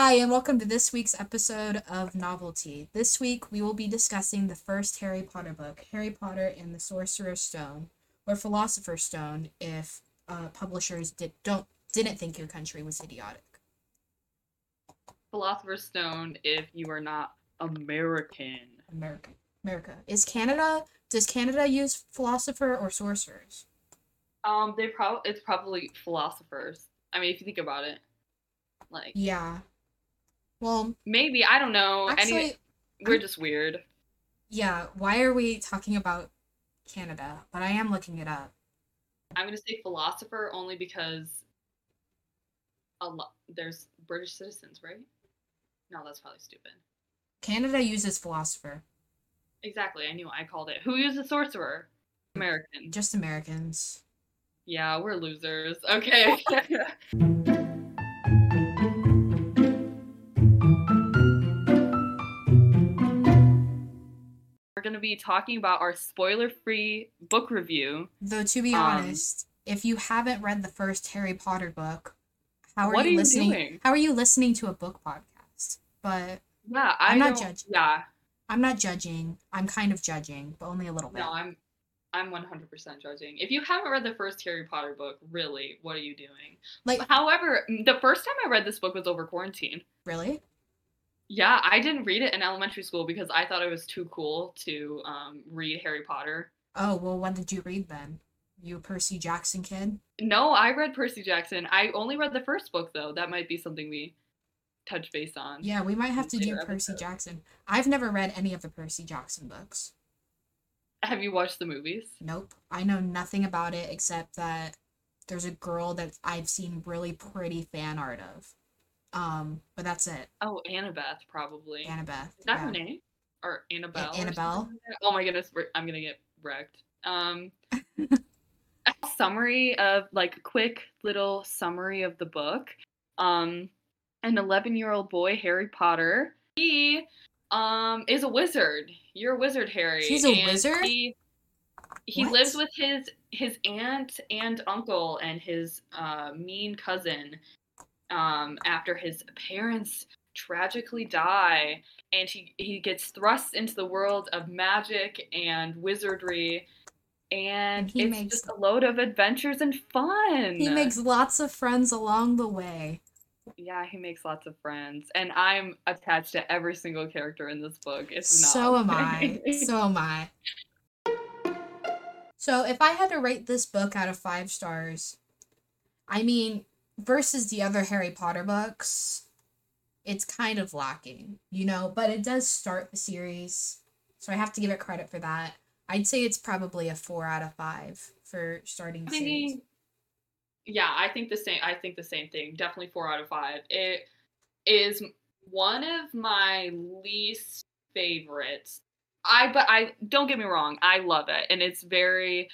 Hi, and welcome to this week's episode of Novelty. This week we will be discussing the first Harry Potter book, Harry Potter and the Sorcerer's Stone, or Philosopher's Stone, if uh, publishers did don't didn't think your country was idiotic. Philosopher's Stone if you are not American. America, America is Canada. Does Canada use philosopher or sorcerers? Um, they probably it's probably philosophers. I mean, if you think about it, like Yeah. Well, maybe I don't know. actually, anyway, we're I'm- just weird. yeah. Why are we talking about Canada? But I am looking it up. I'm gonna say philosopher only because a lot there's British citizens, right? No, that's probably stupid. Canada uses philosopher. Exactly, I knew I called it. Who uses sorcerer? American. Just Americans. Yeah, we're losers. Okay. We're going to be talking about our spoiler free book review. Though to be Um, honest, if you haven't read the first Harry Potter book, how are you are you listening? doing? How are you listening to a book podcast? But Yeah, I I'm not judging. Yeah, I'm not judging. I'm kind of judging, but only a little bit. no, I'm I'm 100% judging. If you haven't read the first Harry Potter book, really, what are you doing? like However, the first time I read this book was over quarantine. really? Yeah, I didn't read it in elementary school because I thought it was too cool to um, read Harry Potter. Oh well, when did you read then? You a Percy Jackson kid? No, I read Percy Jackson. I only read the first book though. That might be something we touch base on. Yeah, we might have to do Percy episode. Jackson. I've never read any of the Percy Jackson books. Have you watched the movies? Nope. I know nothing about it except that there's a girl that I've seen really pretty fan art of. Um, but that's it. Oh, Annabeth probably. Annabeth. Is that yeah. her name? Or Annabelle? or Annabelle? that? Oh my goodness, I'm gonna get wrecked. Um, a summary of like a quick little summary of the book. Um, an 11 year old boy, Harry Potter. He um is a wizard. You're a wizard, Harry. He's a and wizard? He, he What? lives with his his aunt and uncle and his uh, mean cousin um, after his parents tragically die and he, he gets thrust into the world of magic and wizardry and it's makes- just a load of adventures and fun He makes lots of friends along the way. yeah he makes lots of friends and i'm attached to every single character in this book it's not So am I. So am I. So if I had to rate this book out of five stars, I mean, versus the other Harry Potter books, it's kind of lacking, you know, but it does start the series. So I have to give it credit for that. I'd say it's probably a four out of five for starting I series. think, yeah, I think the same. I think the same thing. Definitely four out of five. It is one of my least favorites. I but I don't get me wrong. I love it, and it's very,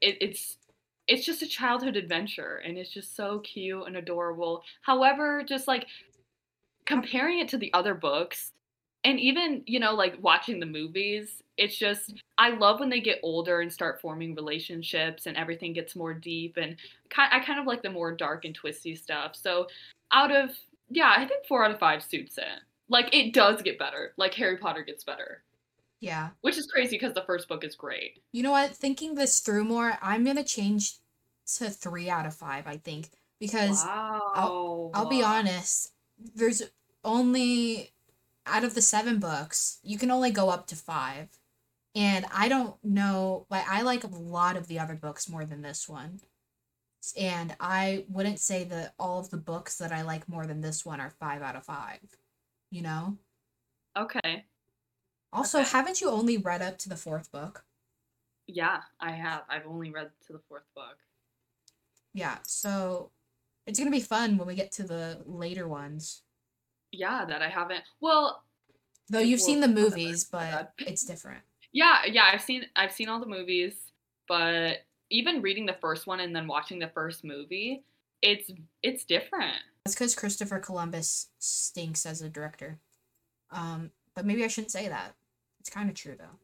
it, it's it's just a childhood adventure, and it's just so cute and adorable. However, just like comparing it to the other books, and even you know like watching the movies, it's just mm. I love when they get older and start forming relationships and everything gets more deep and I kind of like the more dark and twisty stuff. So out of yeah, I think 4 out of 5 suits it. Like it does get better. Like Harry Potter gets better, Yeah. which is crazy because the first book is great. You know what? Thinking this through more, I'm gonna change to three out of five, I think. Because Wow. I'll be honest, there's only out of the seven books, you can only go up to five. And I don't know, like, I like a lot of the other books more than this one. And I wouldn't say that all of the books that I like more than this one are five out of five. You know? Okay. Also, Okay. haven't you only read up to the fourth book? Yeah, I have. I've only read to the fourth book. Yeah, so it's gonna be fun when we get to the later ones. Yeah, that I haven't. Well, Though you've seen the movies, but it's different. Yeah, yeah, I've seen I've seen all the movies, but even reading the first one and then watching the first movie, it's it's different. That's because Christopher Columbus stinks as a director. Um, but maybe I shouldn't say that. It's kind of true though.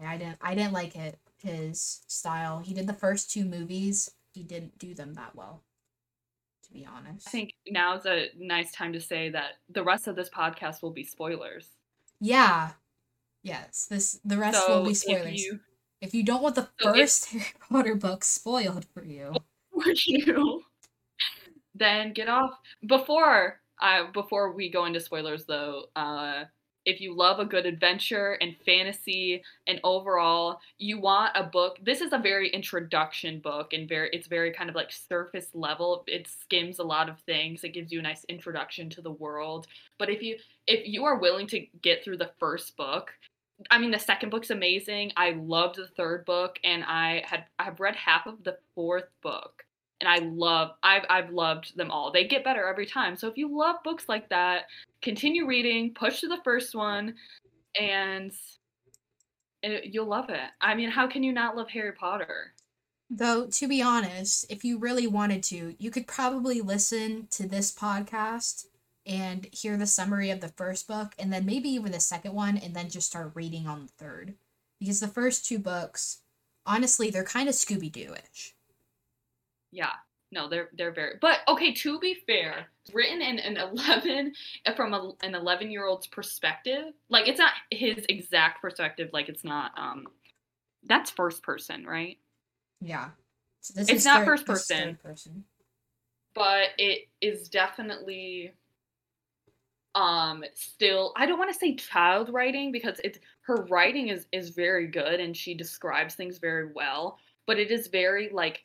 Like, I didn't. I didn't like it. His style. He did the first two movies. He didn't do them that well. To be honest. I think now's a nice time to say that the rest of this podcast will be spoilers. Yeah. Yes. This the rest So will be if spoilers. you If you don't want the So if- first Harry Potter book spoiled for you, for you, then get off. Before I before we go into spoilers though, uh, if you love a good adventure and fantasy and overall you want a book, this is a very introduction book and very it's very kind of like surface level. It skims a lot of things. It gives you a nice introduction to the world. But if you if you are willing to get through the first book I mean, the second book's amazing. I loved the third book, and I had I've read half of the fourth book, and I love I've I've loved them all. They get better every time. So if you love books like that, continue reading, push to the first one, and, you'll love it. I mean, how can you not love Harry Potter? though to be honest, if you really wanted to, you could probably listen to this podcast and hear the summary of the first book and then maybe even the second one and then just start reading on the third. Because the first two books, honestly, they're kind of Scooby Doo-ish. Yeah. No, they're they're very. But okay, to be fair, written in an eleven from a, an eleven year old's perspective. Like it's not his exact perspective. Like it's not. Um, that's first person, right? Yeah. So this It's is not third- first person. person. But it is definitely. Um, still, I don't want to say child writing because it's her writing is is very good and she describes things very well. But it is very like uh,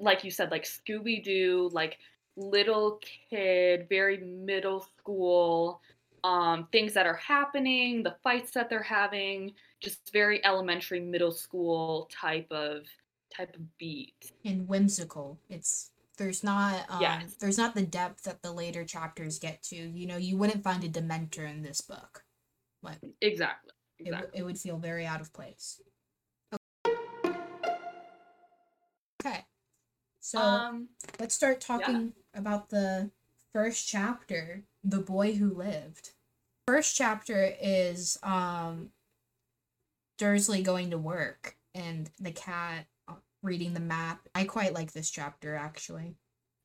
like you said, like Scooby Doo, like little kid, very middle school, um, things that are happening, the fights that they're having, just very elementary, middle school type of type of beat. and whimsical. It's there's not um Yes. there's not the depth that the later chapters get to. You know, you wouldn't find a dementor in this book. Like Exactly. it, w- Exactly. it would feel very out of place. So um let's start talking about the first chapter, The Boy Who Lived. First chapter is um Dursley going to work and the cat uh, reading the map. I quite like this chapter actually.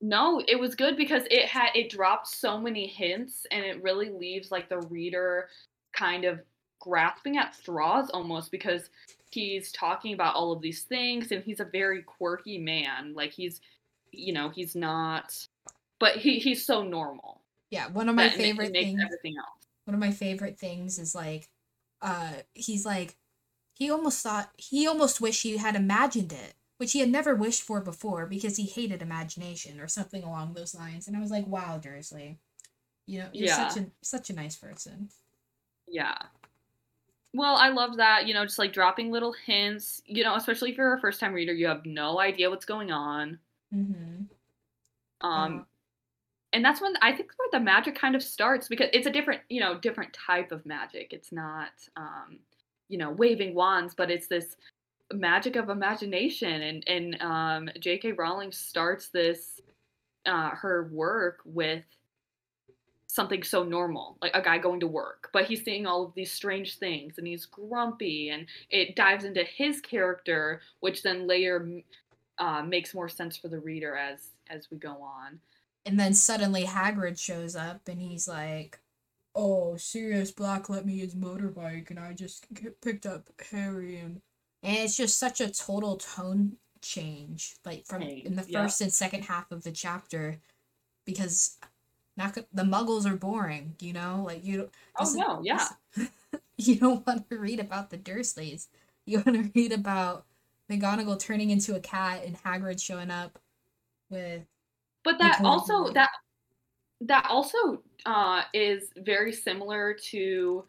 No, it was good because it had it dropped so many hints and it really leaves like the reader kind of grasping at straws almost because he's talking about all of these things and he's a very quirky man. Like he's you know, he's not but he he's so normal. Yeah, one of my favorite makes things everything else. one of my favorite things is like uh he's like he almost thought he almost wished he had imagined it which he had never wished for before because he hated imagination or something along those lines and i was like wow dursley you know you're such a such a nice person Yeah. Well, I love that, you know, just like dropping little hints, you know, especially if you're a first time reader, you have no idea what's going on. mm-hmm. Um and that's when I think where the magic kind of starts because it's a different, you know, different type of magic. It's not um, you know, waving wands, but it's this magic of imagination and and um J.K. Rowling starts this uh her work with something so normal, like a guy going to work, but he's seeing all of these strange things and he's grumpy and it dives into his character, which then later uh, makes more sense for the reader as as we go on. and then suddenly hagrid shows up and he's like oh sirius black let me his motorbike and i just g- picked up harry and and it's just such a total tone change like from Change, in the yeah. first and second half of the chapter because not the muggles are boring you know? Like you don't- Oh no, yeah. you don't want to read about the dursleys. You want to read about McGonagall turning into a cat and Hagrid showing up with But that also that that also uh, is very similar to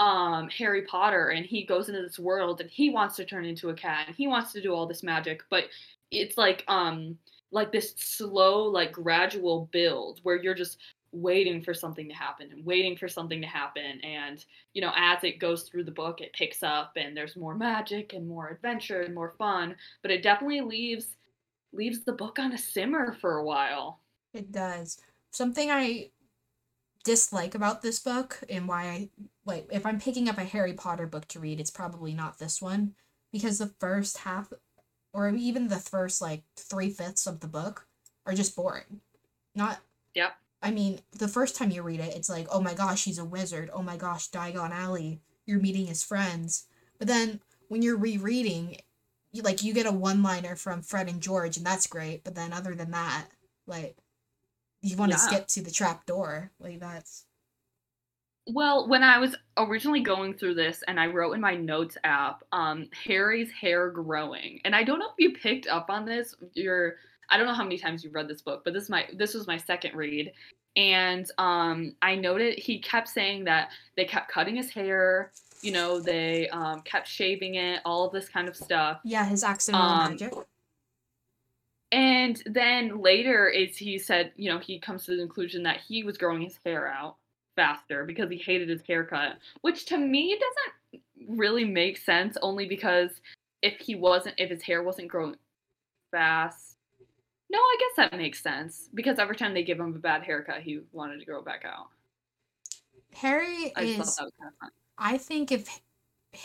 um, Harry Potter, and he goes into this world and he wants to turn into a cat and he wants to do all this magic, but it's like um like this slow, like gradual build where you're just waiting for something to happen and waiting for something to happen and you know as it goes through the book it picks up and there's more magic and more adventure and more fun but it definitely leaves leaves the book on a simmer for a while It does. Something I dislike about this book and why I like if I'm picking up a Harry Potter book to read, it's probably not this one because the first half or even the first like three fifths of the book are just boring. Not. Yep. I mean, the first time you read it, it's like, oh my gosh, he's a wizard. Oh my gosh, Diagon Alley. You're meeting his friends. But then when you're rereading, you, like you get a one-liner from Fred and George, and that's great. But then other than that, like, you want to Yeah. skip to the trap door. Like that's. Well, when I was originally going through this and I wrote in my notes app, um, Harry's hair growing. And I don't know if you picked up on this. You're I don't know how many times you've read this book, but this is my this was my second read. And um, I noted he kept saying that they kept cutting his hair, you know, they um, kept shaving it, all of this kind of stuff. Yeah, his accidental Um, magic. And then later is he said, you know, he comes to the conclusion that he was growing his hair out faster because he hated his haircut, which to me doesn't really make sense only because if he wasn't if his hair wasn't growing fast. No, I guess that makes sense because every time they give him a bad haircut, he wanted to grow back out. Harry I is. thought that was kind of. I think if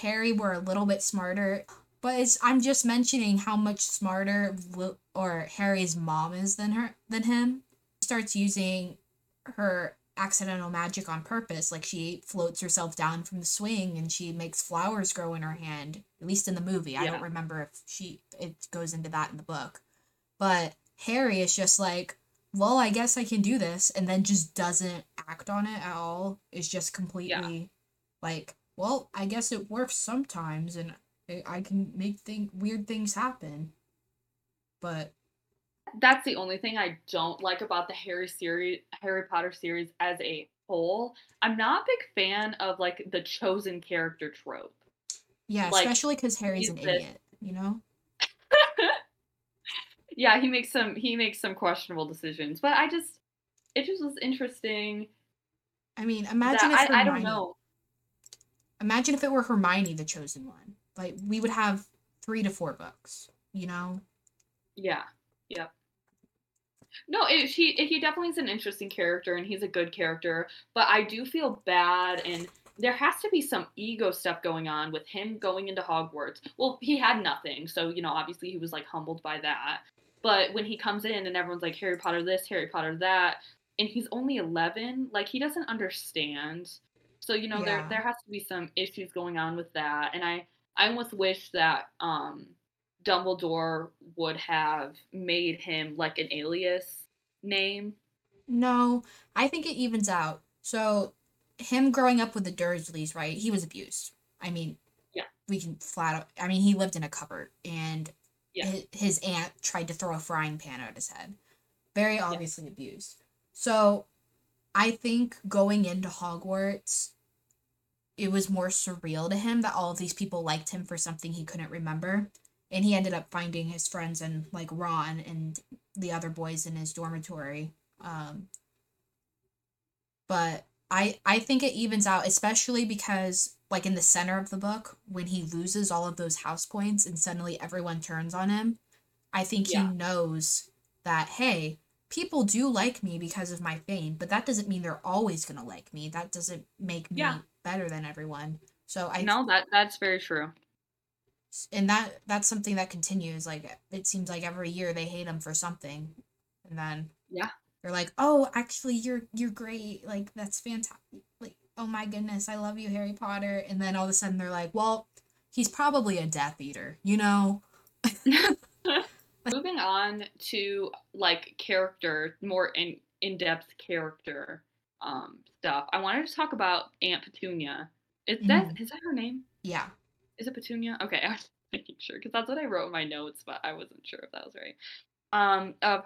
Harry were a little bit smarter, but it's, I'm just mentioning how much smarter or Harry's mom is than her than him. She starts using her accidental magic on purpose, like she floats herself down from the swing and she makes flowers grow in her hand. At least in the movie, I don't remember if she it goes into that in the book, but Harry is just like. Well, I guess I can do this, and then just doesn't act on it at all. Is just completely like, well, I guess it works sometimes, and I- I can make thing weird things happen. But That's the only thing I don't like about the Harry series, Harry Potter series as a whole. I'm not a big fan of like the chosen character trope. yeah, Like, especially because Harry's an the- idiot, you know. yeah, he makes some he makes some questionable decisions, but I just it just was interesting. I mean, imagine if I, I don't know. imagine if it were Hermione the chosen one. Like we would have three to four books, you know. Yeah. Yep. No, it, he he definitely is an interesting character and he's a good character, but I do feel bad and there has to be some ego stuff going on with him going into Hogwarts. Well, he had nothing, so you know, obviously he was like humbled by that. But when he comes in and everyone's like Harry Potter this, Harry Potter that, and he's only 11, like he doesn't understand. So, you know, there there has to be some issues going on with that. And I I almost wish that um Dumbledore would have made him like an alias name. No, I think it evens out. So, him growing up with the Dursleys, right? He was abused. I mean, Yeah. we can flat out. I mean, he lived in a cupboard, and Yeah. his, his aunt tried to throw a frying pan at his head. Very obviously abused. So, I think going into Hogwarts, it was more surreal to him that all of these people liked him for something he couldn't remember. And he ended up finding his friends and like Ron and the other boys in his dormitory. Um, but I I think it evens out, especially because like in the center of the book, when he loses all of those house points and suddenly everyone turns on him, I think Yeah. he knows that hey, people do like me because of my fame, but that doesn't mean they're always gonna like me. That doesn't make me Yeah. better than everyone. So I no, that that's very true. And that that's something that continues. Like it seems like every year they hate him for something, and then Yeah. they're like, "Oh, actually, you're you're great. Like that's fantastic. Like oh my goodness, I love you, Harry Potter." And then all of a sudden they're like, "Well, he's probably a Death Eater," you know? Moving on to like character, more in in depth character um stuff. I wanted to talk about Aunt Petunia. Is that is that her name? Yeah. Is it Petunia? Okay, I was making sure because that's what I wrote in my notes, but I wasn't sure if that was right. Um, of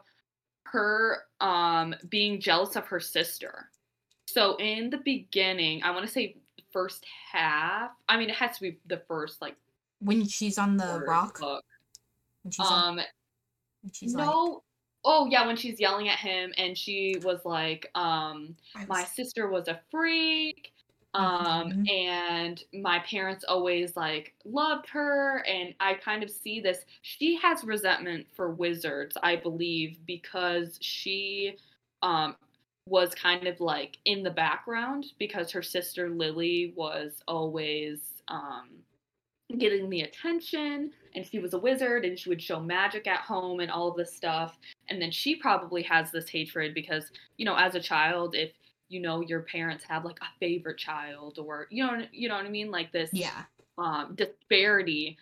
her um being jealous of her sister. So in the beginning, I want to say first half. I mean, it has to be the first like When she's on the quarter of the rock, book. when she's on, Um, she's like, no. Oh yeah, when she's yelling at him and she was like, um, I my sister was a freak um Mhm. and my parents always like loved her and i kind of see this she has resentment for wizards i believe because she um was kind of like in the background because her sister lily was always um getting the attention and she was a wizard and she would show magic at home and all of this stuff and then she probably has this hatred because you know as a child if you know your parents have like a favorite child or you know you know what i mean like this Yeah. um disparity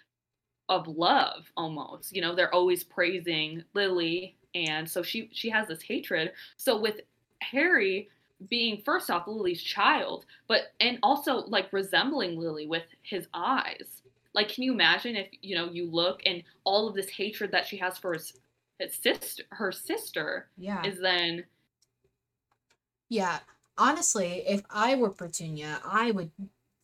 of love almost you know they're always praising lily and so she she has this hatred so with harry being first off lily's child but and also like resembling lily with his eyes like can you imagine if you know you look and all of this hatred that she has for his, his sister her sister Yeah. is then Yeah. Honestly, if I were Petunia, I would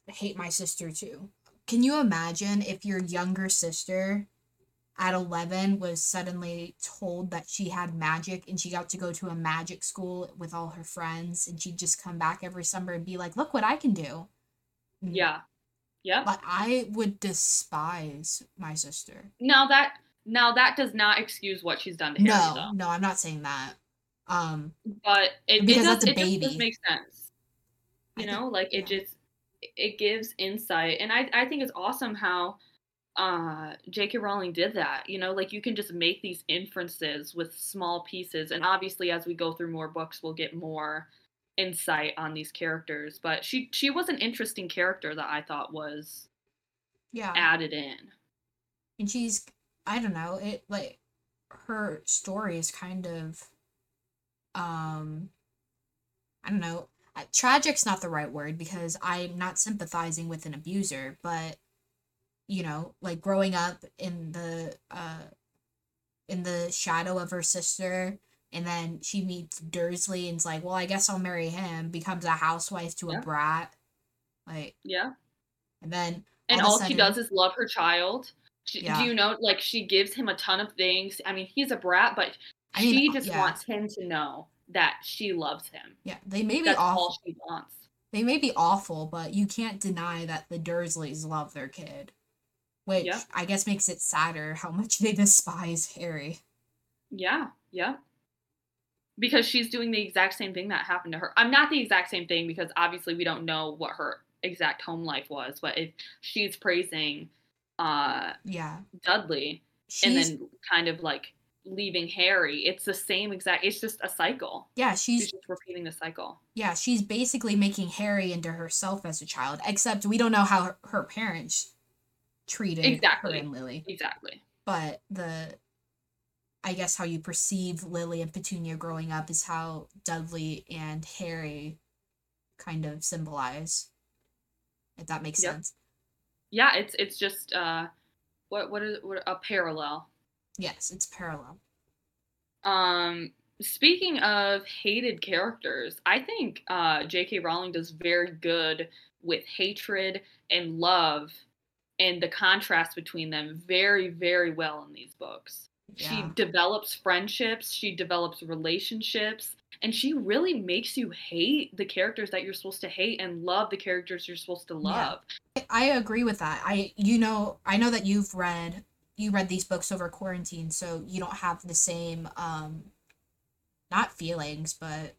hate my sister too. Can you imagine if your younger sister at 11 was suddenly told that she had magic and she got to go to a magic school with all her friends and she'd just come back every summer and be like, look what I can do? Mm. Yeah. yeah But I would despise my sister. now that now that does not excuse what she's done to harry No, though no, I'm not saying that. Um, but it, it Because does that's a it baby. make sense I you know like it just it gives insight and i i think it's awesome how uh j.k rowling did that you know like you can just make these inferences with small pieces and obviously as we go through more books we'll get more insight on these characters but she she was an interesting character that i thought was yeah. added in and she's i don't know it like her story is kind of um i don't know tragic's not the right word because i'm not sympathizing with an abuser but you know like growing up in the uh in the shadow of her sister and then she meets dursley and's like well i guess i'll marry him becomes a housewife to Yeah. a brat like yeah and then and all all, a she does is love her child she, Yeah. do you know like she gives him a ton of things i mean he's a brat but I mean, she uh, just yeah. wants him to know that she loves him yeah they may be that's awful all she wants They may be awful, but you can't deny that the Dursleys love their kid. Which Yeah. I guess makes it sadder how much they despise Harry. yeah yeah because she's doing the exact same thing that happened to her i'm not the exact same thing because obviously we don't know what her exact home life was but if she's praising uh Yeah. dudley She's and then kind of like leaving harry it's the same exact it's just a cycle yeah, she's she's just repeating the cycle yeah, she's basically making Harry into herself as a child, except we don't know how her, her parents treated Exactly. her and Lily. exactly But the I guess how you perceive Lily and Petunia growing up is how Dudley and Harry kind of symbolize. If that makes Yep. sense. yeah it's it's just uh what what is what a parallel Yes, it's parallel. um speaking of hated characters i think uh jk rowling does very good with hatred and love and the contrast between them very very well in these books she develops friendships she develops relationships and she really makes you hate the characters that you're supposed to hate and love the characters you're supposed to love I- I agree with that. I you know I know that you've read you read these books over quarantine, so you don't have the same um not feelings, but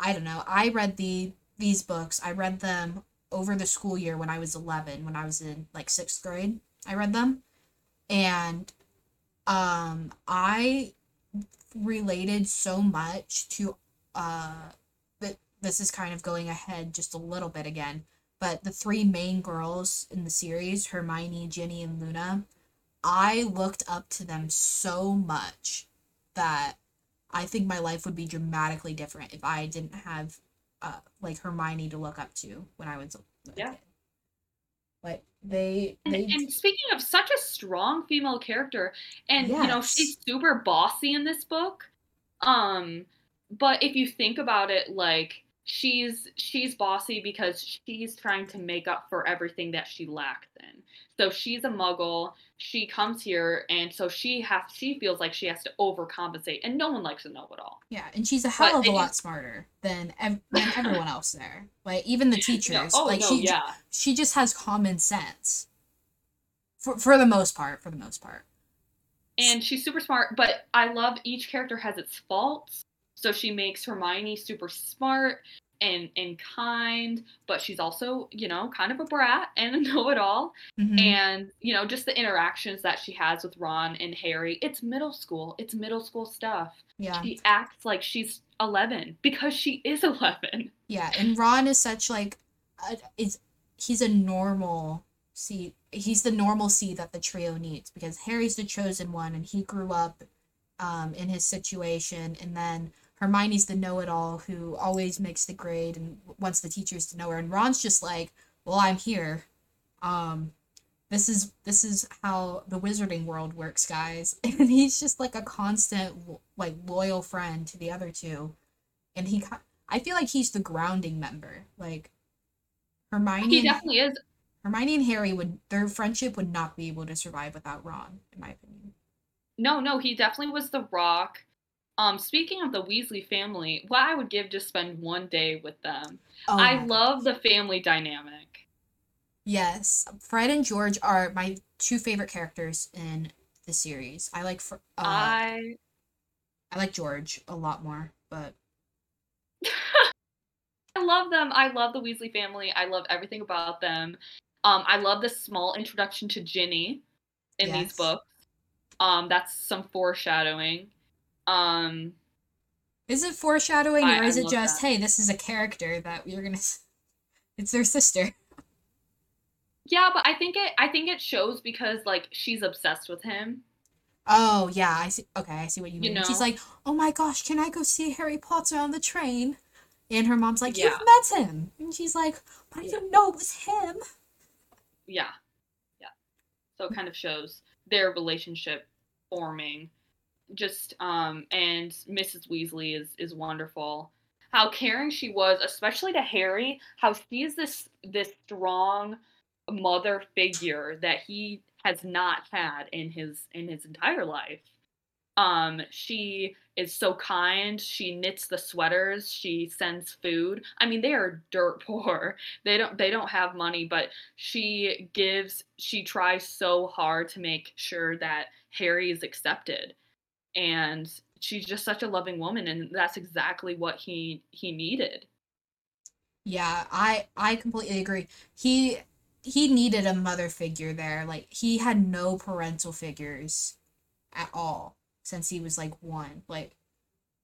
I don't know. I read the these books. I read them over the school year when I was 11, when I was in like 6th grade. I read them. And um I related so much to uh this is kind of going ahead just a little bit again but the three main girls in the series hermione ginny and luna i looked up to them so much that i think my life would be dramatically different if i didn't have uh like hermione to look up to when i was Yeah. like they And, they and speaking of such a strong female character, and you know she's super bossy in this book. Um, but if you think about it, like she's she's bossy because she's trying to make up for everything that she lacked in. So she's a muggle. She comes here, and so she has she feels like she has to overcompensate, and no one likes a know-it-all. yeah and she's a hell of a lot is- smarter than ev- than everyone else there like even the teachers oh like no, she yeah. she just has common sense for for the most part for the most part and she's super smart but i love each character has its faults so she makes hermione super smart and and kind, but she's also, you know, kind of a brat and a know-it-all. Mhm. And, you know, just the interactions that she has with Ron and Harry. It's middle school. It's middle school stuff. yeah. She acts like she's 11 because she is 11. Yeah, and Ron is such like is he's a normal seed. He's the normalcy that the trio needs because Harry's the chosen one and he grew up um in his situation and then Hermione's the know-it-all who always makes the grade and wants the teachers to know her and Ron's just like, "Well, I'm here. Um this is this is how the wizarding world works, guys." And he's just like a constant like loyal friend to the other two. And he I feel like he's the grounding member. Like Hermione, He definitely is. Hermione and Harry would their friendship would not be able to survive without Ron, in my opinion. No, no, he definitely was the rock. Um, speaking of the Weasley family, what I would give to spend one day with them. Oh I love the family dynamic. Yes, Fred and George are my two favorite characters in the series. I like Fr- uh, I I like George a lot more, but I love them. I love the Weasley family. I love everything about them. Um, I love the small introduction to Ginny in Yes. these books. Um, that's some foreshadowing. Um, is it foreshadowing I- or I is it just that. hey, this is a character that we're gonna? It's their sister. yeah, but I think it. I think it shows because like she's obsessed with him. Oh yeah, I see. Okay, I see what you You mean. She's like, "Oh my gosh, can I go see Harry Potter on the train?" And her mom's like, Yeah. "You've met him," and she's like, "But I Yeah. didn't know it was him." Yeah, yeah. So it kind of shows their relationship forming. Just um, and Mrs. Weasley is is wonderful. How caring she was, especially to Harry. How she's this this strong mother figure that he has not had in his in his entire life. Um, she is so kind. She knits the sweaters. She sends food. I mean, they are dirt poor. They don't they don't have money, but she gives. She tries so hard to make sure that Harry is accepted, and she's just such a loving woman, and that's exactly what he he needed. Yeah, I I completely agree. He he needed a mother figure there. Like he had no parental figures at all since he was like one. Like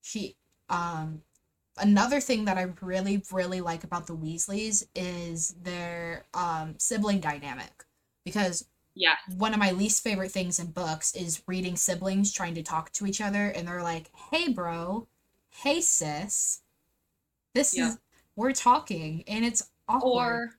she um another thing that I really really like about the Weasleys is their um sibling dynamic because Yeah, one of my least favorite things in books is reading siblings trying to talk to each other and they're like, "Hey bro, hey sis. This Yeah. is we're talking and it's awkward." or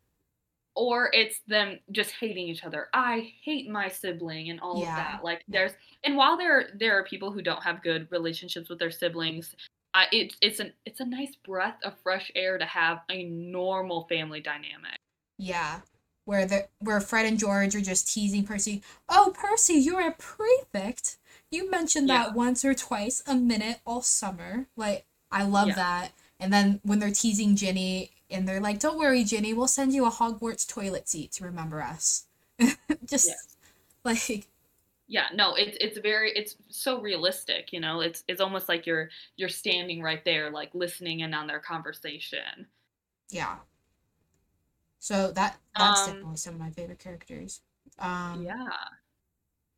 or it's them just hating each other. I hate my sibling and all Yeah. of that. Like there's and while there there are people who don't have good relationships with their siblings, I it's it's an it's a nice breath of fresh air to have a normal family dynamic. Yeah. Where the where Fred and George are just teasing Percy. Oh, Percy, you're a prefect. You mentioned Yeah. that once or twice a minute all summer. Like I love Yeah. that. And then when they're teasing Ginny and they're like, "Don't worry, Ginny, we'll send you a Hogwarts toilet seat to remember us." just Yes. like Yeah, no, it's it's very it's so realistic, you know. It's it's almost like you're you're standing right there like listening in on their conversation. yeah. So that that's Um, definitely some of my favorite characters. Um Yeah.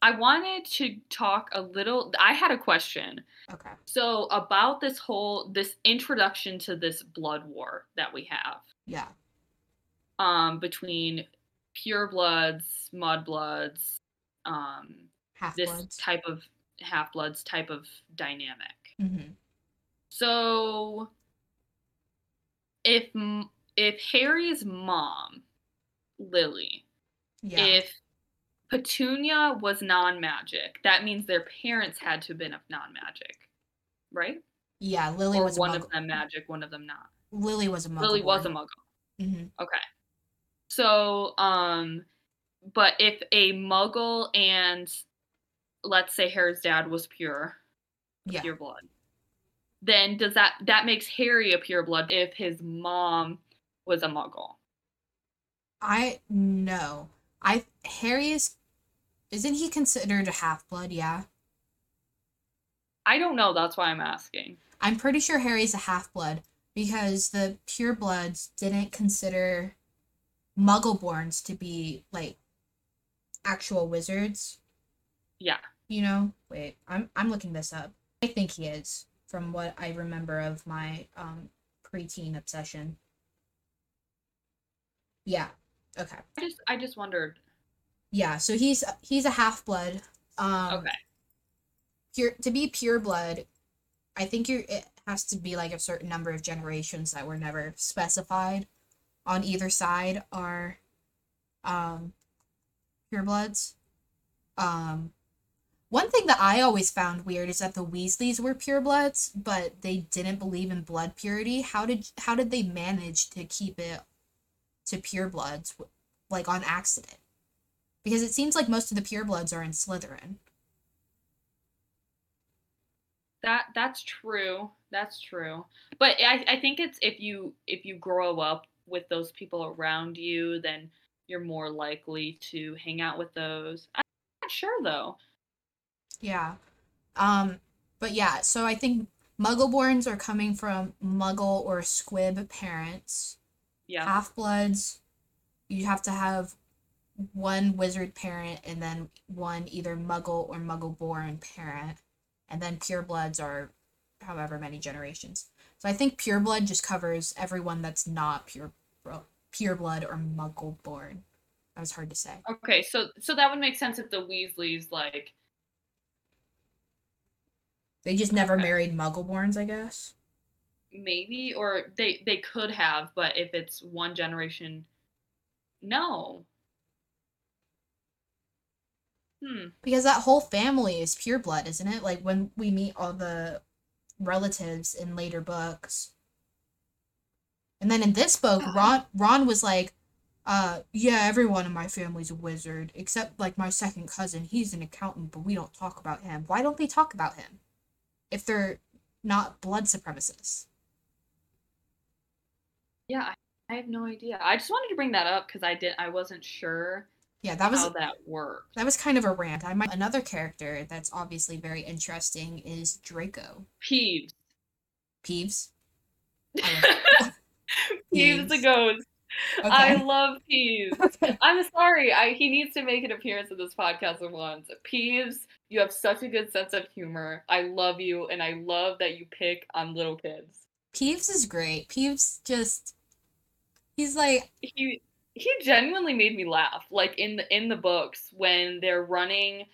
I wanted to talk a little I had a question. okay. So about this whole this introduction to this blood war that we have Yeah. um between pure bloods, mud bloods, um Half this bloods. type of half bloods type of dynamic. Mm-hmm. So if if Harry's mom, Lily, Yeah. if Petunia was non-magic, that means their parents had to have been of non-magic, right? yeah, Lily or was a one of them magic, one of them not. Lily was a muggle. Lily was a muggle. Mhm. Okay. So, um, but if a muggle and let's say Harry's dad was pure, Yeah. pure blood, then does that that makes Harry a pure blood if his mom was a muggle? I no. I Harry is isn't he considered a half blood? Yeah. I don't know. That's why I'm asking. I'm pretty sure Harry's a half blood, because the purebloods didn't consider muggleborns to be like actual wizards. Yeah. You know? Wait, I'm I'm looking this up. I think he is from what I remember of my um preteen obsession. Yeah. Okay. I just I just wondered. Yeah, so he's he's a half blood. Um Okay. pure to be pure blood, I think you're it has to be like a certain number of generations that were never specified on either side are um purebloods. Um one thing that I always found weird is that the Weasleys were purebloods, but they didn't believe in blood purity. How did how did they manage to keep it to purebloods like on accident? Because it seems like most of the purebloods are in Slytherin. That that's true. That's true. But I I think it's if you if you grow up with those people around you, then you're more likely to hang out with those. I'm not sure though. Yeah. Um, but yeah, so I think Muggleborns are coming from Muggle or Squib parents. Yeah. Half Bloods, you have to have one wizard parent and then one either Muggle or Muggle born parent. And then purebloods are however many generations. So I think pureblood just covers everyone that's not pure pureblood or Muggle born. That was hard to say. Okay, so so that would make sense if the Weasleys like They just never Okay. married Muggleborns, I guess. Maybe or they they could have, but if it's one generation, no. Hmm. Because that whole family is pure blood isn't it? Like when we meet all the relatives in later books. And then in this book, Ron Ron was like, uh, yeah, everyone in my family's a wizard, except like my second cousin. He's an accountant, but we don't talk about him. Why don't they talk about him? If they're not blood supremacists. Yeah, I, I have no idea. I just wanted to bring that up because I did I wasn't sure Yeah, that was how that worked. that was kind of a rant. I might another character that's obviously very interesting is Draco. Peeves. Peeves. I love- oh. Peeves the Peeves. ghost. I love Peeves. Okay. I'm sorry. I he needs to make an appearance in this podcast at once. Peeves, you have such a good sense of humor. I love you, and I love that you pick on little kids. Peeves is great. Peeves just he's like He he genuinely made me laugh. Like in the in the books when they're running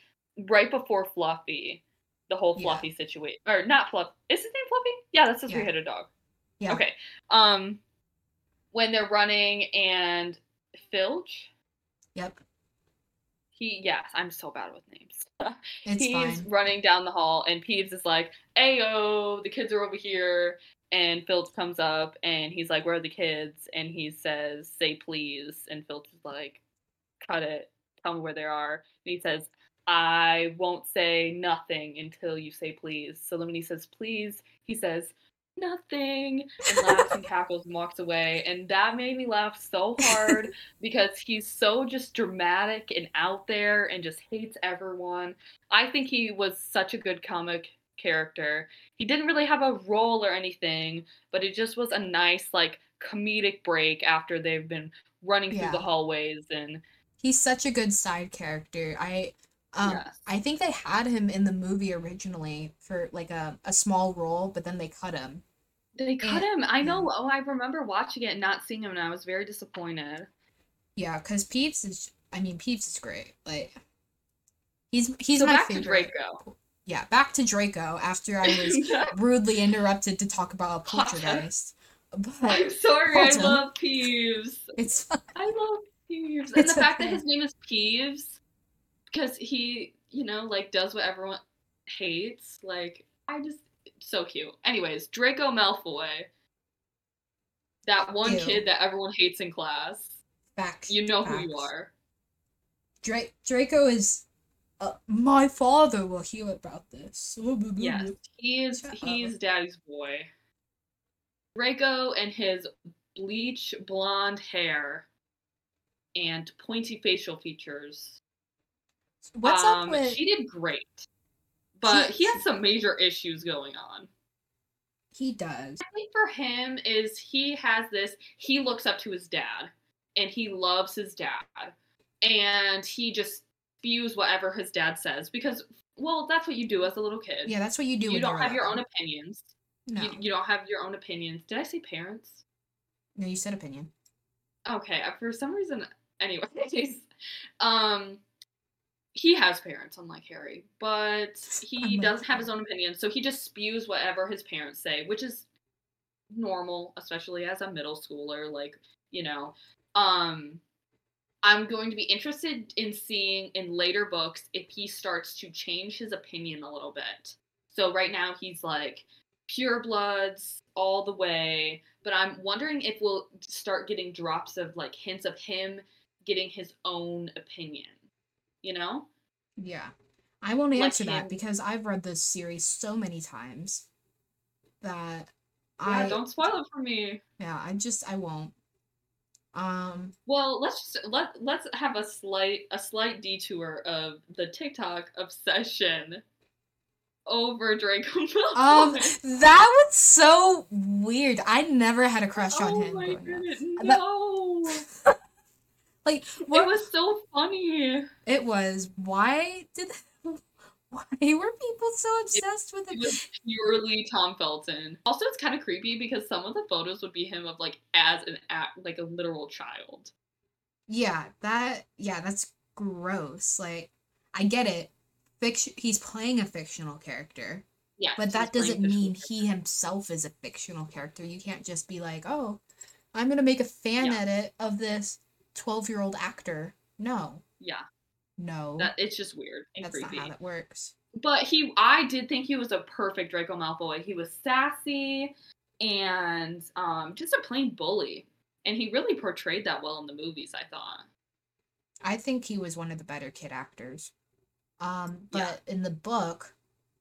right before Fluffy, the whole Yeah. Fluffy situation, or not Fluff. Is his name Fluffy? Yeah, that's the Yeah. three-headed dog. yeah. Okay. Um, when they're running and Filch, Yep. he yes, I'm so bad with names. It's He's fine. running down the hall, and Peeves is like, "Ayo, the kids are over here." And Filch comes up, and he's like, "Where are the kids?" And he says, "Say please." And Filch is like, "Cut it. Tell me where they are." And he says, "I won't say nothing until you say please." So then when he says please, he says nothing and laughs and cackles and walks away. And that made me laugh so hard because he's so just dramatic and out there and just hates everyone. I think he was such a good comic character. He didn't really have a role or anything, but it just was a nice like comedic break after they've been running through the hallways and He's such a good side character. I um Yes. I think they had him in the movie originally for like a, a small role, but then they cut him. they cut Yeah, him. I yeah. know. Oh, I remember watching it and not seeing him and I was very disappointed. Yeah, because Peeves is I mean Peeves is great. Like he's he's so my favorite. Draco. Yeah, back to Draco after I was rudely interrupted to talk about a poltergeist. I'm But sorry, I love Peeves. it's I love Peeves. And It's the fact that his name is Peeves, because he, you know, like does what everyone hates. Like, I just, so cute. Anyways, Draco Malfoy. That one Ew. kid that everyone hates in class. facts. You know who you are. Dra- Draco is uh, my father will hear about this. Yes, he is. He's daddy's boy. Draco and his bleach blonde hair and pointy facial features. What's um, up with She did great, but He- he, had some major issues going on. He does. I think for him is he has this he looks up to his dad and he loves his dad and he just spews whatever his dad says because well that's what you do as a little kid. Yeah, that's what you do. You don't have your own opinions. No, You, you don't have your own opinions. Did I say parents? no, you said opinion. Okay, uh, for some reason anyways. Um he has parents unlike Harry, but he Unlike does have his own opinions, so he just spews whatever his parents say, which is normal, especially as a middle schooler, like, you know. Um I'm going to be interested in seeing in later books if he starts to change his opinion a little bit. So right now he's like pure bloods all the way, but I'm wondering if we'll start getting drops of like hints of him getting his own opinion. You know? Yeah. I won't Like answer that him. because I've read this series so many times that Yeah, I don't spoil it for me. yeah, I just I won't. Um Well, let's just let let's have a slight a slight detour of the TikTok obsession over Draco Malfoy. um that was so weird. I never had a crush on oh him. my growing up. goodness, no! Like what? It was so funny. it was why did why were people so obsessed with It it? was purely Tom Felton. Also, it's kind of creepy because some of the photos would be him of like as an act, like a literal child. Yeah, that yeah, that's gross. Like I get it. Fiction he's playing a fictional character. Yeah, But that doesn't mean he himself is a fictional character. You can't just be like, oh, I'm gonna make a fan Yeah. edit of this 12 year old actor. No, Yeah, no, that it's just weird and that's creepy. how that works. but he i did think he was a perfect draco malfoy he was sassy and um just a plain bully and he really portrayed that well in the movies i thought I think he was one of the better kid actors. Um, but Yeah. in the book,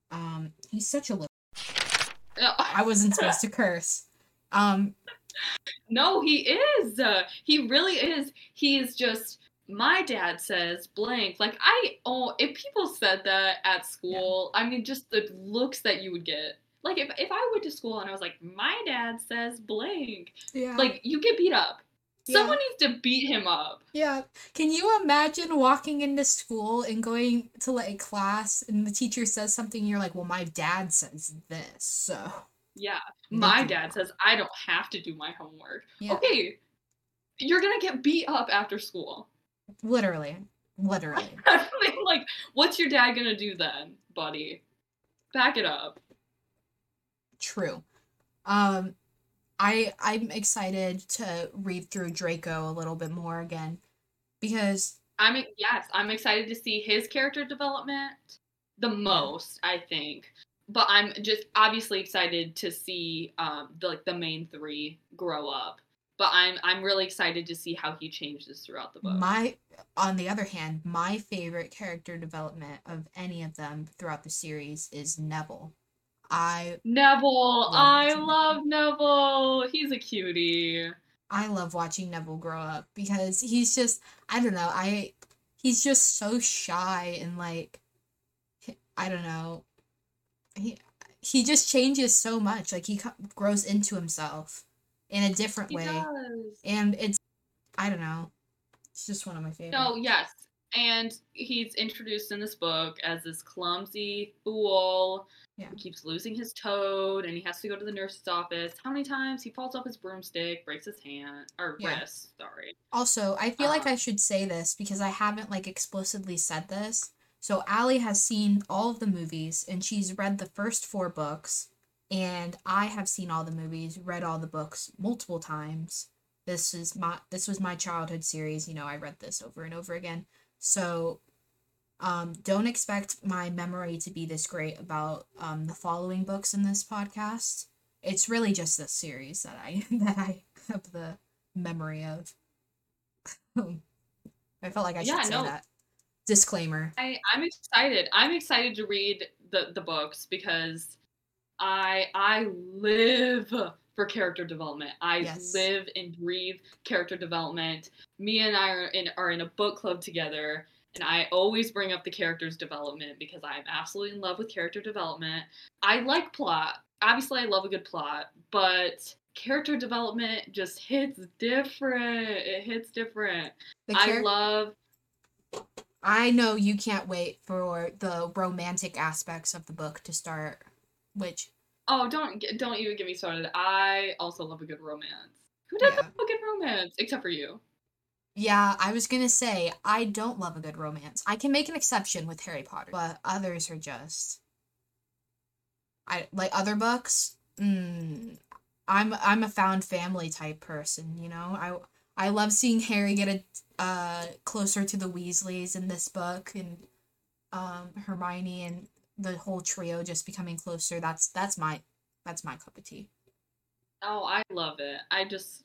um, he's such a little. I wasn't supposed to curse. Um, no he is uh, he really is He is just my dad says blank like i oh if people said that at school i mean just the looks that you would get like if, if i went to school and i was like my dad says blank yeah. like you get beat up Yeah. someone needs to beat him up Yeah. Can you imagine walking into school and going to like a class and the teacher says something and you're like, well, my dad says this, so. Yeah. My dad says I don't have to do my homework. Yeah. Okay. You're gonna get beat up after school. Literally. Literally. Like, what's your dad gonna do then, buddy? Back it up. True. Um I I'm excited to read through Draco a little bit more again because I'm yes, I'm excited to see his character development the most, I think. But I'm just obviously excited to see um the like the main three grow up. But I'm I'm really excited to see how he changes throughout the book. my on the other hand, my favorite character development of any of them throughout the series is Neville. I Neville, Love I love Neville. He's a cutie. I love watching Neville grow up because he's just I don't know, I he's just so shy and like I don't know. He he just changes so much. Like he grows into himself in a different He way. does. And it's I don't know. It's just one of my favorites. Oh yes. And he's introduced in this book as this clumsy fool Yeah. who keeps losing his toad and he has to go to the nurse's office. How many times he falls off his broomstick, breaks his hand or Yeah. wrist, sorry. Also, I feel like Uh, I should say this because I haven't like explicitly said this. So Allie has seen all of the movies and she's read the first four books and I have seen all the movies, read all the books multiple times. This is my this was my childhood series, you know, I read this over and over again. So um don't expect my memory to be this great about um the following books in this podcast. It's really just this series that I that I have the memory of. I felt like I should Yeah, say no. that. Disclaimer. I, I'm excited. I'm excited to read the, the books because I I live for character development. I Yes. live and breathe character development. Me and I are in are in a book club together, and I always bring up the characters development because I'm absolutely in love with character development. I like plot. obviously I love a good plot, but character development just hits different. It hits different. The I love I know you can't wait for the romantic aspects of the book to start, which Oh, don't don't even get me started. I also love a good romance. Who doesn't Yeah. love a good romance except for you? yeah, I was gonna say I don't love a good romance. I can make an exception with Harry Potter, but others are just I like other books. Mm, I'm I'm a found family type person, you know. I I love seeing Harry get a uh closer to the Weasleys in this book and um Hermione and the whole trio just becoming closer. That's that's my that's my cup of tea. Oh, I love it. I just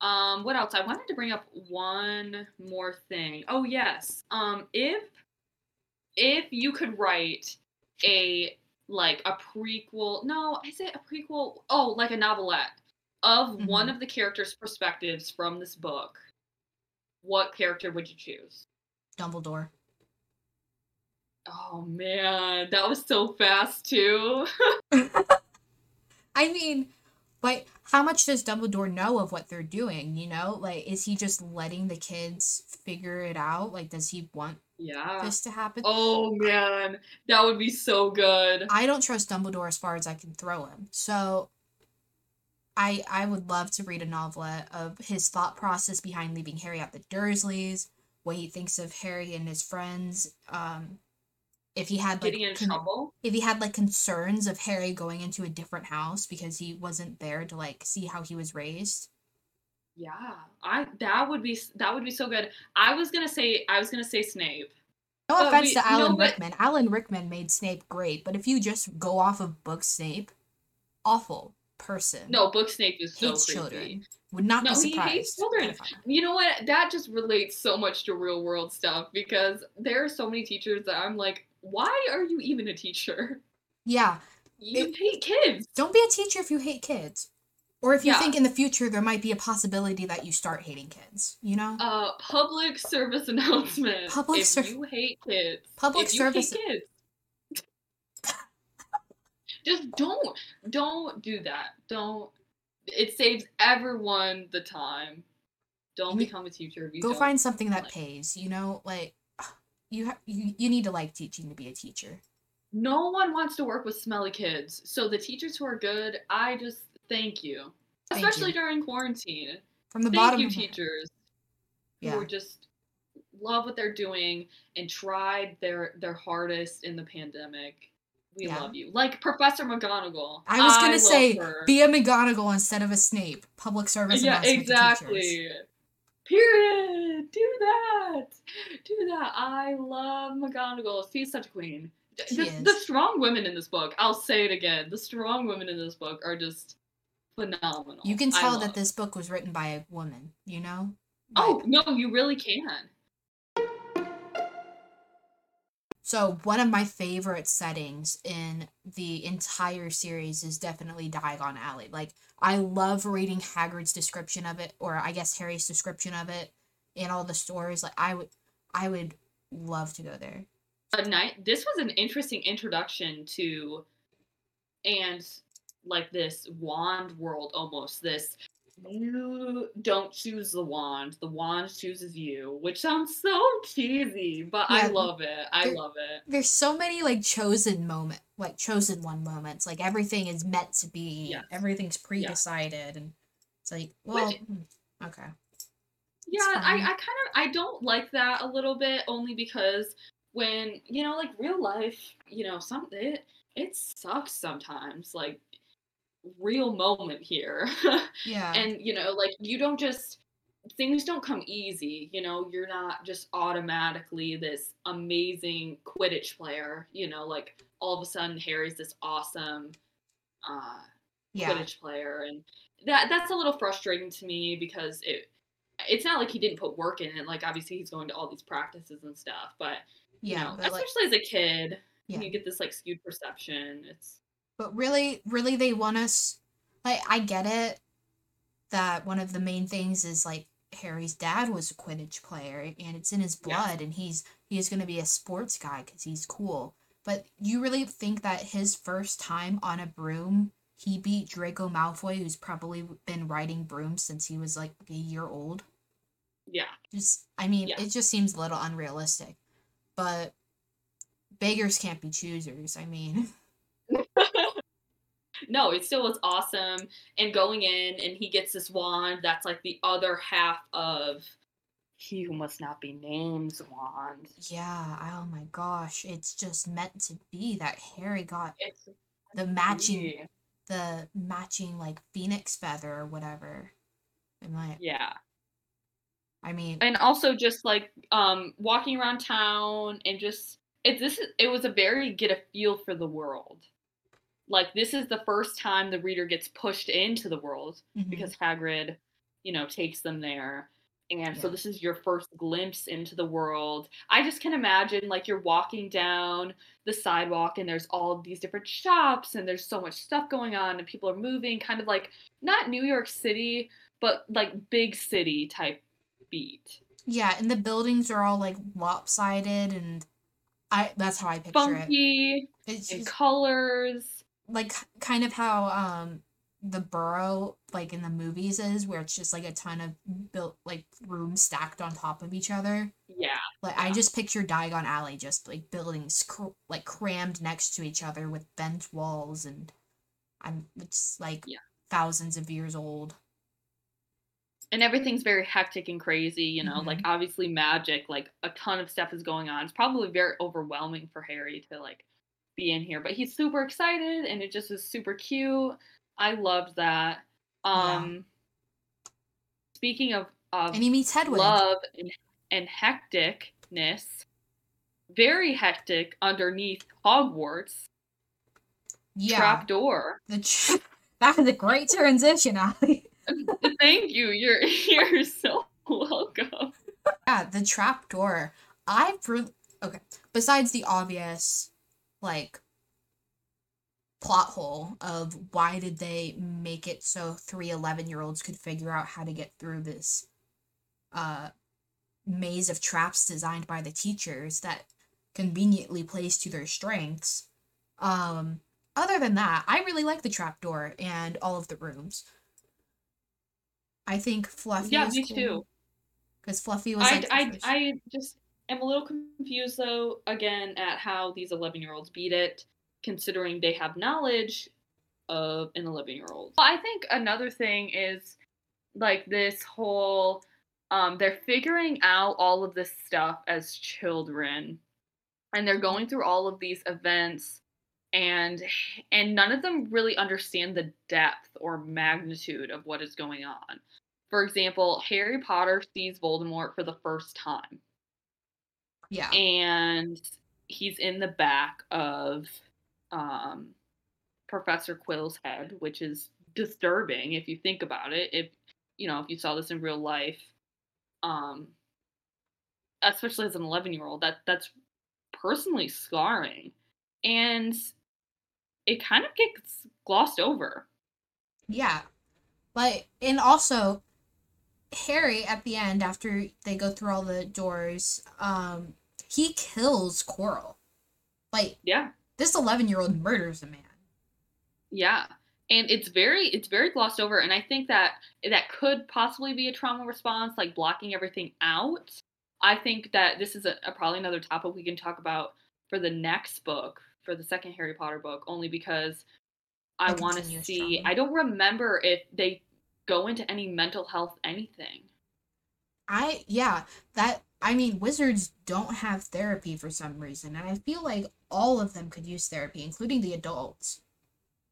um what else? I wanted to bring up one more thing. Oh yes. Um if if you could write a like a prequel, no, is it a prequel? Oh, like a novelette of one Mhm. of the characters' perspectives from this book. What character would you choose? Dumbledore. Oh man, that was so fast too. I mean, but how much does Dumbledore know of what they're doing, you know? Like is he just letting the kids figure it out? Like does he want yeah. this to happen? Oh man, that would be so good. I don't trust Dumbledore as far as I can throw him. So I I would love to read a novelette of his thought process behind leaving Harry at the Dursleys, what he thinks of Harry and his friends. Um, if he had like Getting in con- trouble. if he had like concerns of Harry going into a different house because he wasn't there to like see how he was raised. Yeah, I that would be that would be so good. I was gonna say I was gonna say Snape. No But offense we- to Alan what- Rickman. Alan Rickman made Snape great, but if you just go off of book Snape, awful person. No, book Snape is so creepy. children. Would not No, be he surprised. hates children. You know what? That just relates so much to real world stuff because there are so many teachers that I'm like, why are you even a teacher? Yeah, You It- hate kids. don't be a teacher if you hate kids. Or if you Yeah. think in the future there might be a possibility that you start hating kids, you know? Uh, public service announcement. Public if ser- you hate kids, Public if you service- hate kids, just don't, don't do that. Don't. It saves everyone the time. Don't become a teacher. If you Go find something that like- pays, you know? Like you ha- you, you need to like teaching to be a teacher. No one wants to work with smelly kids. So the teachers who are good, I just thank you. Thank Especially you. during quarantine. From the Thank bottom you, teachers. Yeah. Who just love what they're doing and tried their their hardest in the pandemic. We Yeah. love you. Like Professor McGonagall. I was gonna love say be a McGonagall instead of a Snape. Public service yeah, exactly. teachers. Period. Do that. Do that. I love McGonagall. She's such a queen. The, the strong women in this book, I'll say it again. The strong women in this book are just phenomenal. You can tell that this book was written by a woman, you know? Oh, no, you really can. So one of my favorite settings in the entire series is definitely Diagon Alley. Like I love reading Hagrid's description of it, or I guess Harry's description of it in all the stories. Like I would I would love to go there. a night this was an interesting introduction to and like this wand world almost this you don't choose the wand the wand chooses you which sounds so cheesy but i love it i there- love it There's so many like chosen moment, like chosen one moments. Like everything is meant to be. Yes. Everything's pre-decided, and it's like, well, hmm, okay. yeah i i kind of i don't like that a little bit only because when you know like real life you know some it it sucks sometimes like real moment here Yeah. and you know like you don't just things don't come easy you know you're not just automatically this amazing quidditch player you know like all of a sudden harry's this awesome uh yeah. quidditch player and that that's a little frustrating to me because it it's not like he didn't put work in it like obviously he's going to all these practices and stuff but you Yeah. know but, like, especially as a kid Yeah. you get this like skewed perception it's But really, really, they want us. Like, I get it that one of the main things is like Harry's dad was a Quidditch player, and it's in his Yeah. blood, and he's he's gonna be a sports guy because he's cool. But you really think that his first time on a broom, he beat Draco Malfoy, who's probably been riding brooms since he was like a year old? Yeah. Just, I mean, Yeah. it just seems a little unrealistic. But beggars can't be choosers. I mean, no, it still was awesome. And going in, and he gets this wand that's like the other half of he who must not be named's wand. yeah, oh my gosh, it's just meant to be that Harry got It's the matching, the matching like phoenix feather or whatever. Am I? yeah. I mean, and also just like um walking around town and just it this is it was a very get a feel for the world like this is the first time the reader gets pushed into the world mhm. because Hagrid you know takes them there and so this is your first glimpse into the world i just can imagine like you're walking down the sidewalk and there's all these different shops and there's so much stuff going on and people are moving kind of like not new york city but like big city type beat yeah, and the buildings are all like lopsided, and I that's how I picture it. funky It's in just colors. Like kind of how um the burrow like in the movies is, where it's just like a ton of built like rooms stacked on top of each other. Yeah, Like I just picture Diagon Alley, just like buildings cr- like crammed next to each other with bent walls, and I'm it's like Yeah. thousands of years old. and everything's very hectic and crazy. You know, like obviously magic, like a ton of stuff is going on. It's probably very overwhelming for Harry to like be in here, but he's super excited, and it just is super cute. I loved that. Um, speaking of of And he meets Hedwig. love and, and hecticness, very hectic underneath Hogwarts yeah, trap door. the tra- that was a great transition, Allie. Thank you. You're you're so welcome. Yeah, the trap door. I really okay. Besides the obvious, like, plot hole of why did they make it so three 11 year olds could figure out how to get through this uh maze of traps designed by the teachers that conveniently plays to their strengths. Um, other than that, I really like the trap door and all of the rooms. I think Fluffy Yeah, me cool. too. Because Fluffy was I, like, I, I just am a little confused though again at how these 11 year olds beat it considering they have knowledge of an 11 year old well, i think another thing is like this whole um they're figuring out all of this stuff as children and they're going through all of these events and and none of them really understand the depth or magnitude of what is going on. For example harry potter sees voldemort for the first time yeah, and he's in the back of um, Professor Quirrell's head, which is disturbing if you think about it. If you know, if you saw this in real life, um, especially as an eleven-year-old, that that's personally scarring, and it kind of gets glossed over. yeah. Like, and also, Harry at the end, after they go through all the doors, um, he kills Quirrell. Like, Yeah, this 11 year old murders a man. Yeah. And it's very it's very glossed over and I think that that could possibly be a trauma response like blocking everything out. I think that this is a, a probably another topic we can talk about for the next book, for the second Harry Potter book, only because I want to see trauma. I don't remember if they go into any mental health anything. I, yeah, that, I mean, wizards don't have therapy for some reason, and I feel like all of them could use therapy, including the adults.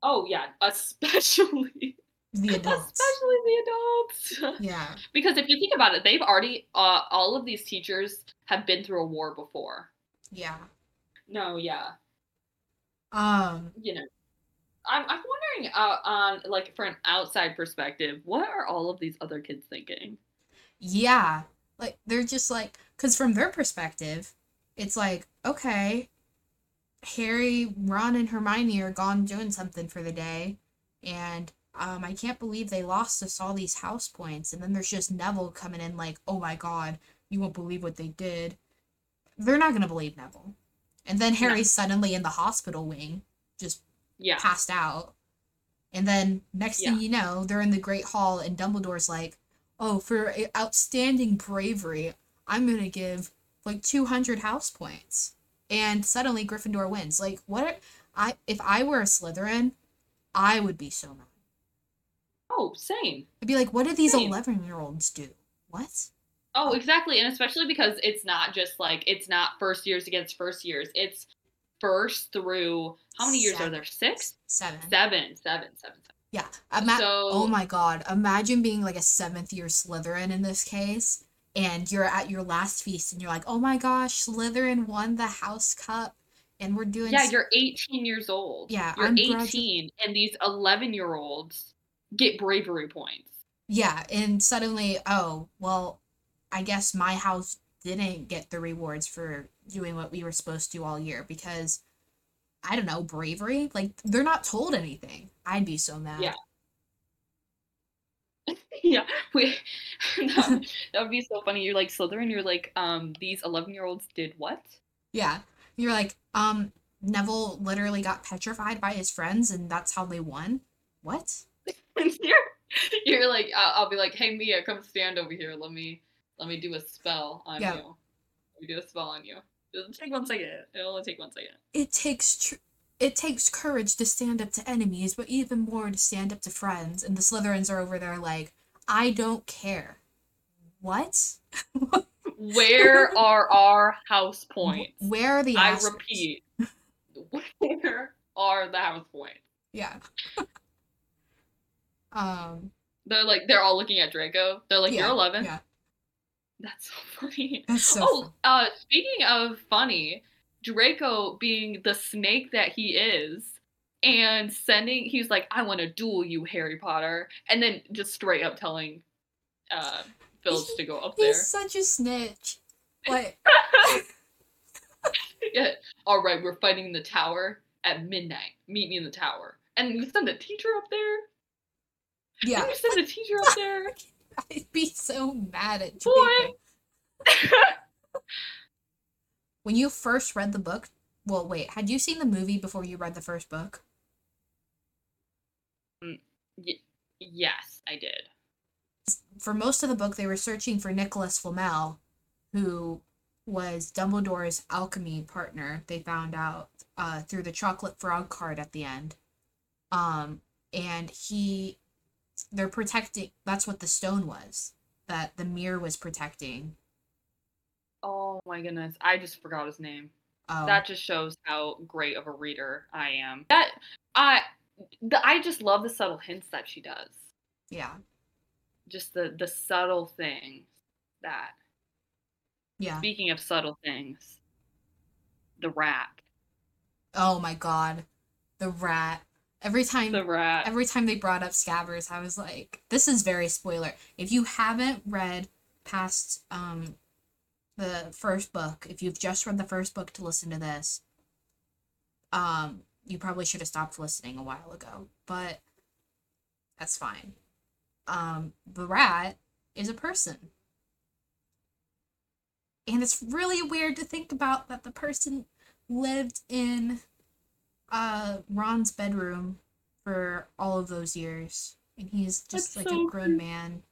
Oh yeah, especially The adults. especially the adults. Yeah. because if you think about it, they've already uh, all of these teachers have been through a war before. Yeah. No, yeah. Um, you know i'm, I'm wondering uh, on like for an outside perspective what are all of these other kids thinking Yeah. Like they're just like cuz from their perspective, it's like, okay, Harry, Ron and Hermione are gone doing something for the day and um I can't believe they lost us all these house points and then there's just Neville coming in like, "Oh my god, you won't believe what they did." They're not going to believe Neville. And then Harry's suddenly in the hospital wing, just Yeah. passed out. And then next thing you know, they're in the Great Hall, and Dumbledore's like, "Oh, for outstanding bravery, I'm gonna give like 200 house points." And suddenly Gryffindor wins. Like, what? I if I were a Slytherin, I would be so mad. Oh, same. I'd be like, "What did these 11 year olds do? What?" Oh, exactly. And especially because it's not just like it's not first years against first years. It's first through how many years are there? Six? Seven. Seven. Seven. Seven. Seven. Yeah. Ima- So- oh my god. Imagine being like a seventh year Slytherin in this case. And you're at your last feast and you're like, oh my gosh, Slytherin won the house cup. And we're doing Yeah, s- you're 18 years old. Yeah, You're I'm gradu- 18, and these 11 year olds get bravery points. Yeah, and suddenly, oh, well, I guess my house didn't get the rewards for doing what we were supposed to do all year because I don't know, bravery? Like they're not told anything. I'd be so mad. Yeah. yeah, we, that, that would be so funny. You're like Slytherin. You're like, um, these 11 year olds did what? Yeah. You're like, um, Neville literally got petrified by his friends and that's how they won? What? You're, you're like, I'll, I'll be like, hey Miah, come stand over here. Let me, let me do a spell on Yeah. you. Let me do a spell on you. It'll take one second. It'll only take one second. It takes tr- it takes courage to stand up to enemies, but even more to stand up to friends. And the Slytherins are over there like, I don't care. What? Where are our house points? Where are the I repeat, where are the house points? Yeah. um. They're like they're all looking at Draco. They're like, yeah, "You're 11." Yeah. That's so funny. That's so. oh, fun. uh, speaking of funny, Draco being the snake that he is, and sending, he's like, "I want to duel you, Harry Potter," and then just straight up telling, uh, Phillips to go up there. He's such a snitch. Like, yeah. All right, we're fighting in the tower at midnight. Meet me in the tower. And you send the teacher up there. yeah. You send the teacher up there. I'd be so mad at you. Boy. When you first read the book, well, wait, had you seen the movie before you read the first book? Y- yes, I did. For most of the book, they were searching for Nicholas Flamel, who was Dumbledore's alchemy partner. They found out uh, through the chocolate frog card at the end. Um, and he, they're protecting. That's what the stone was. That the mirror was protecting. Oh my goodness, I just forgot his name. Um, That just shows how great of a reader I am. That I, the, I just love the subtle hints that she does. yeah, Just the the subtle things that. yeah. Speaking of subtle things, the rat. Oh my god, the rat. Every time The rat. every time they brought up Scabbers, I was like, this is very spoiler. If you haven't read past um the first book, if you've just read the first book to listen to this, um, you probably should have stopped listening a while ago. But that's fine. Um, the rat is a person. And it's really weird to think about that the person lived in uh Ron's bedroom for all of those years. And he's just That's like so a grown cute. man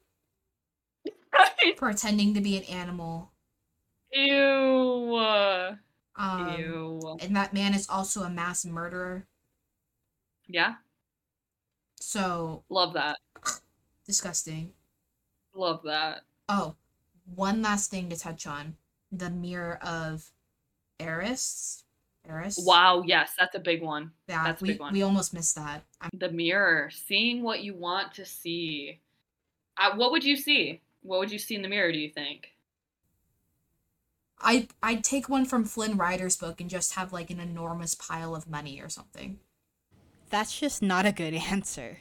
pretending to be an animal. Ew. Um Ew. and that man is also a mass murderer. Yeah, So love that. disgusting. Love that. Oh, one last thing to touch on. The mirror of Eris. Eris? Wow, yes, that's a big one. Yeah, that's a we, big one. we almost missed that. I'm, The mirror, seeing what you want to see. Uh, what would you see? What would you see in the mirror, do you think? I I'd take one from Flynn Rider's book and just have like an enormous pile of money or something. That's just not a good answer.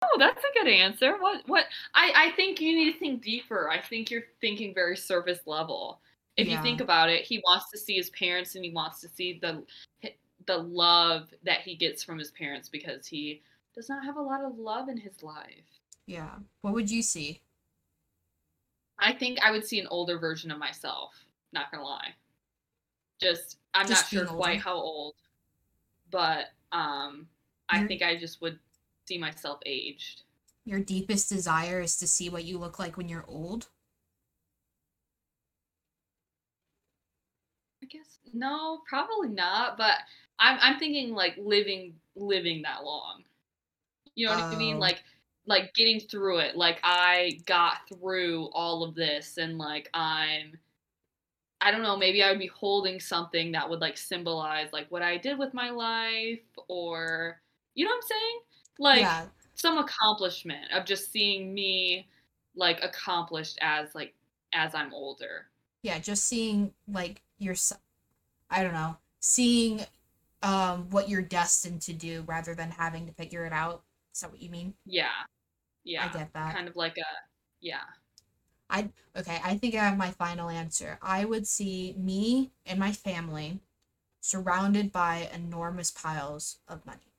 Oh, that's a good answer. What what I I think you need to think deeper. I think you're thinking very surface level. If you think about it, he wants to see his parents and he wants to see the the love that he gets from his parents because he does not have a lot of love in his life. Yeah. What would you see? I think I would see an older version of myself, not gonna lie. Just I'm Just not sure being quite how old, but um, I think I just would see myself aged. Your deepest desire is to see what you look like when you're old. I guess no, probably not. But I'm I'm thinking like living living that long. You know what I mean? Oh. Like like getting through it. Like I got through all of this, and like I'm. I don't know. Maybe I would be holding something that would like symbolize like what I did with my life, or you know what I'm saying? Like yeah, some accomplishment of just seeing me like accomplished as like as I'm older. yeah, just seeing like your, s- I don't know, seeing um what you're destined to do rather than having to figure it out. Is that what you mean? Yeah. Yeah. I get that. Kind of like a yeah. I, okay, I think I have my final answer. I would see me and my family surrounded by enormous piles of money.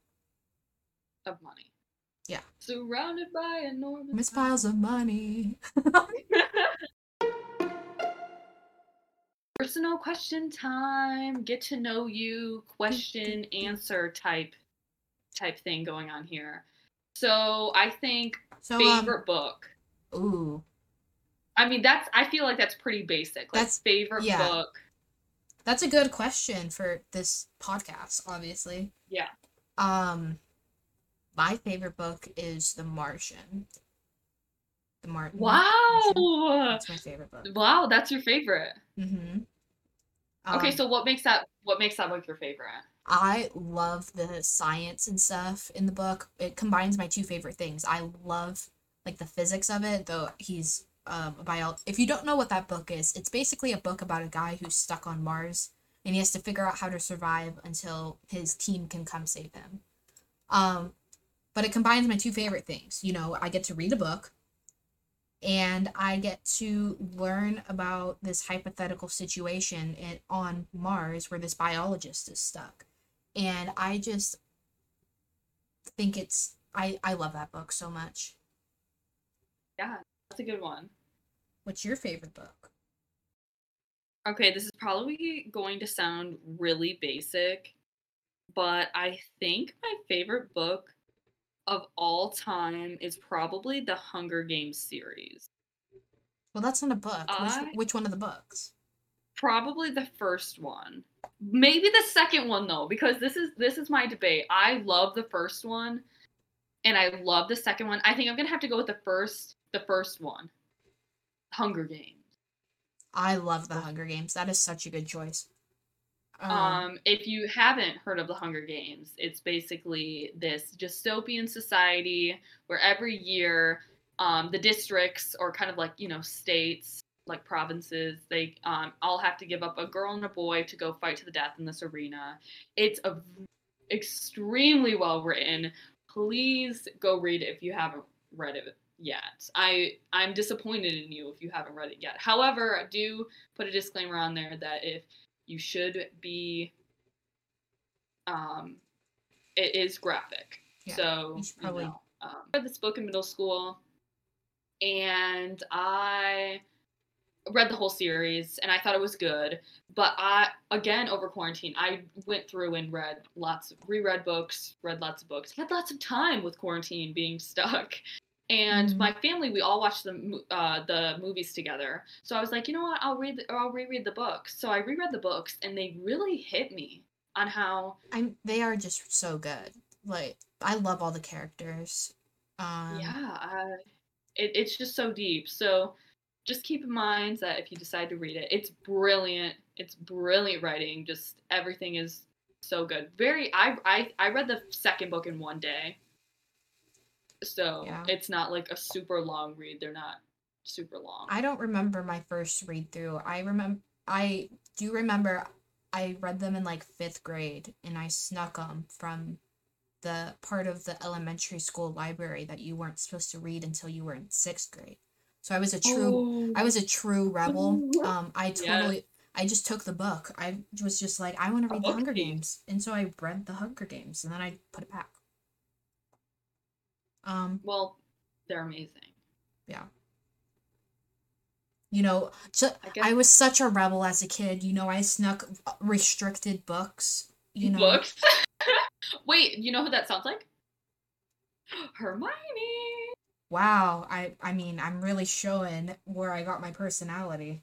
Of money. Yeah. Surrounded by enormous Enormous piles of money. Personal question time. Get to know you. Question answer type type thing going on here. So I think So favorite um, book. ooh, I mean that's I feel like that's pretty basic. Like That's- favorite yeah. book. that's a good question for this podcast, obviously. Yeah. Um, my favorite book is The Martian. The Mar- Martian. Wow. That's my favorite book. Wow, that's your favorite. Mm-hmm. Okay, Um, so what makes that what makes that book your favorite? I love the science and stuff in the book. It combines my two favorite things. I love like the physics of it, though he's um a bio if you don't know what that book is, it's basically a book about a guy who's stuck on Mars and he has to figure out how to survive until his team can come save him. Um but it combines my two favorite things. You know, I get to read a book and I get to learn about this hypothetical situation in, on Mars where this biologist is stuck. And I just think it's I I love that book so much. Yeah, that's a good one. What's your favorite book? Okay, this is probably going to sound really basic, but I think my favorite book of all time is probably the Hunger Games series. Well, that's not a book. I- Which, which one of the books? Probably the first one. Maybe the second one though, because this is this is my debate. I love the first one and I love the second one. I think I'm going to have to go with the first the first one. Hunger Games. I love The Hunger Games. That is such a good choice. Um, Um, if you haven't heard of the Hunger Games, it's basically this dystopian society where every year um, the districts or kind of like you know states like provinces they um, all have to give up a girl and a boy to go fight to the death in this arena. It's a extremely well written. Please go read it if you haven't read it yet. I i'm disappointed in you if you haven't read it yet. However i do put a disclaimer on there that if you should be um it is graphic. Yeah, so should you know, um, I read this book in middle school and i read the whole series and i thought it was good. But i again over quarantine i went through and read lots reread books read lots of books. Had lots of time with quarantine being stuck and Mhm. my family we all watched the uh, the movies together. So i was like you know what? I'll read the, or i'll reread the books. So i reread the books and they really hit me on how I'm they are just so good. Like I love all the characters. Um, yeah uh, it, it's just so deep. So just keep in mind that if you decide to read it it's brilliant. It's brilliant writing. Just everything is so good. Very i i, I read the second book in one day so Yeah. it's not like a super long read they're not super long I don't remember my first read through. I remember I do remember I read them in like fifth grade and I snuck them from the part of the elementary school library that you weren't supposed to read until you were in sixth grade. So I was a true I was a true rebel. Um, I totally, I just took the book. I was just like, I want to read the Hunger. Games, and so I read the Hunger Games, and then I put it back. Um, well they're amazing Yeah. You know, so I I was such a rebel as a kid. You know, I snuck restricted books. You know, books. Wait, you know who that sounds like? Hermione. wow. I I mean, I'm really showing where I got my personality.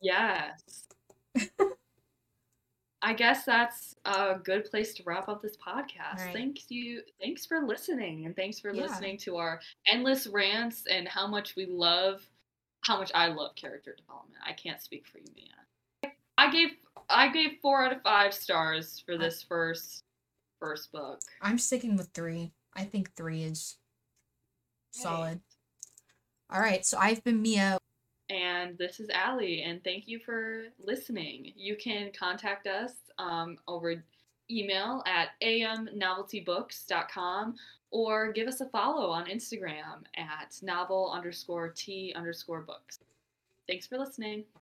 Yes. I guess that's a good place to wrap up this podcast. Right. Thanks you thanks for listening and thanks for Yeah. listening to our endless rants and how much we love how much I love character development. I can't speak for you, Miah. I gave I gave 4 out of 5 stars for this first first book. I'm sticking with three. I think three is solid. All right, so I've been Miah. And this is Allie, and thank you for listening. You can contact us um, over email at amnoveltybooks.com or give us a follow on Instagram at novel underscore t underscore books. Thanks for listening.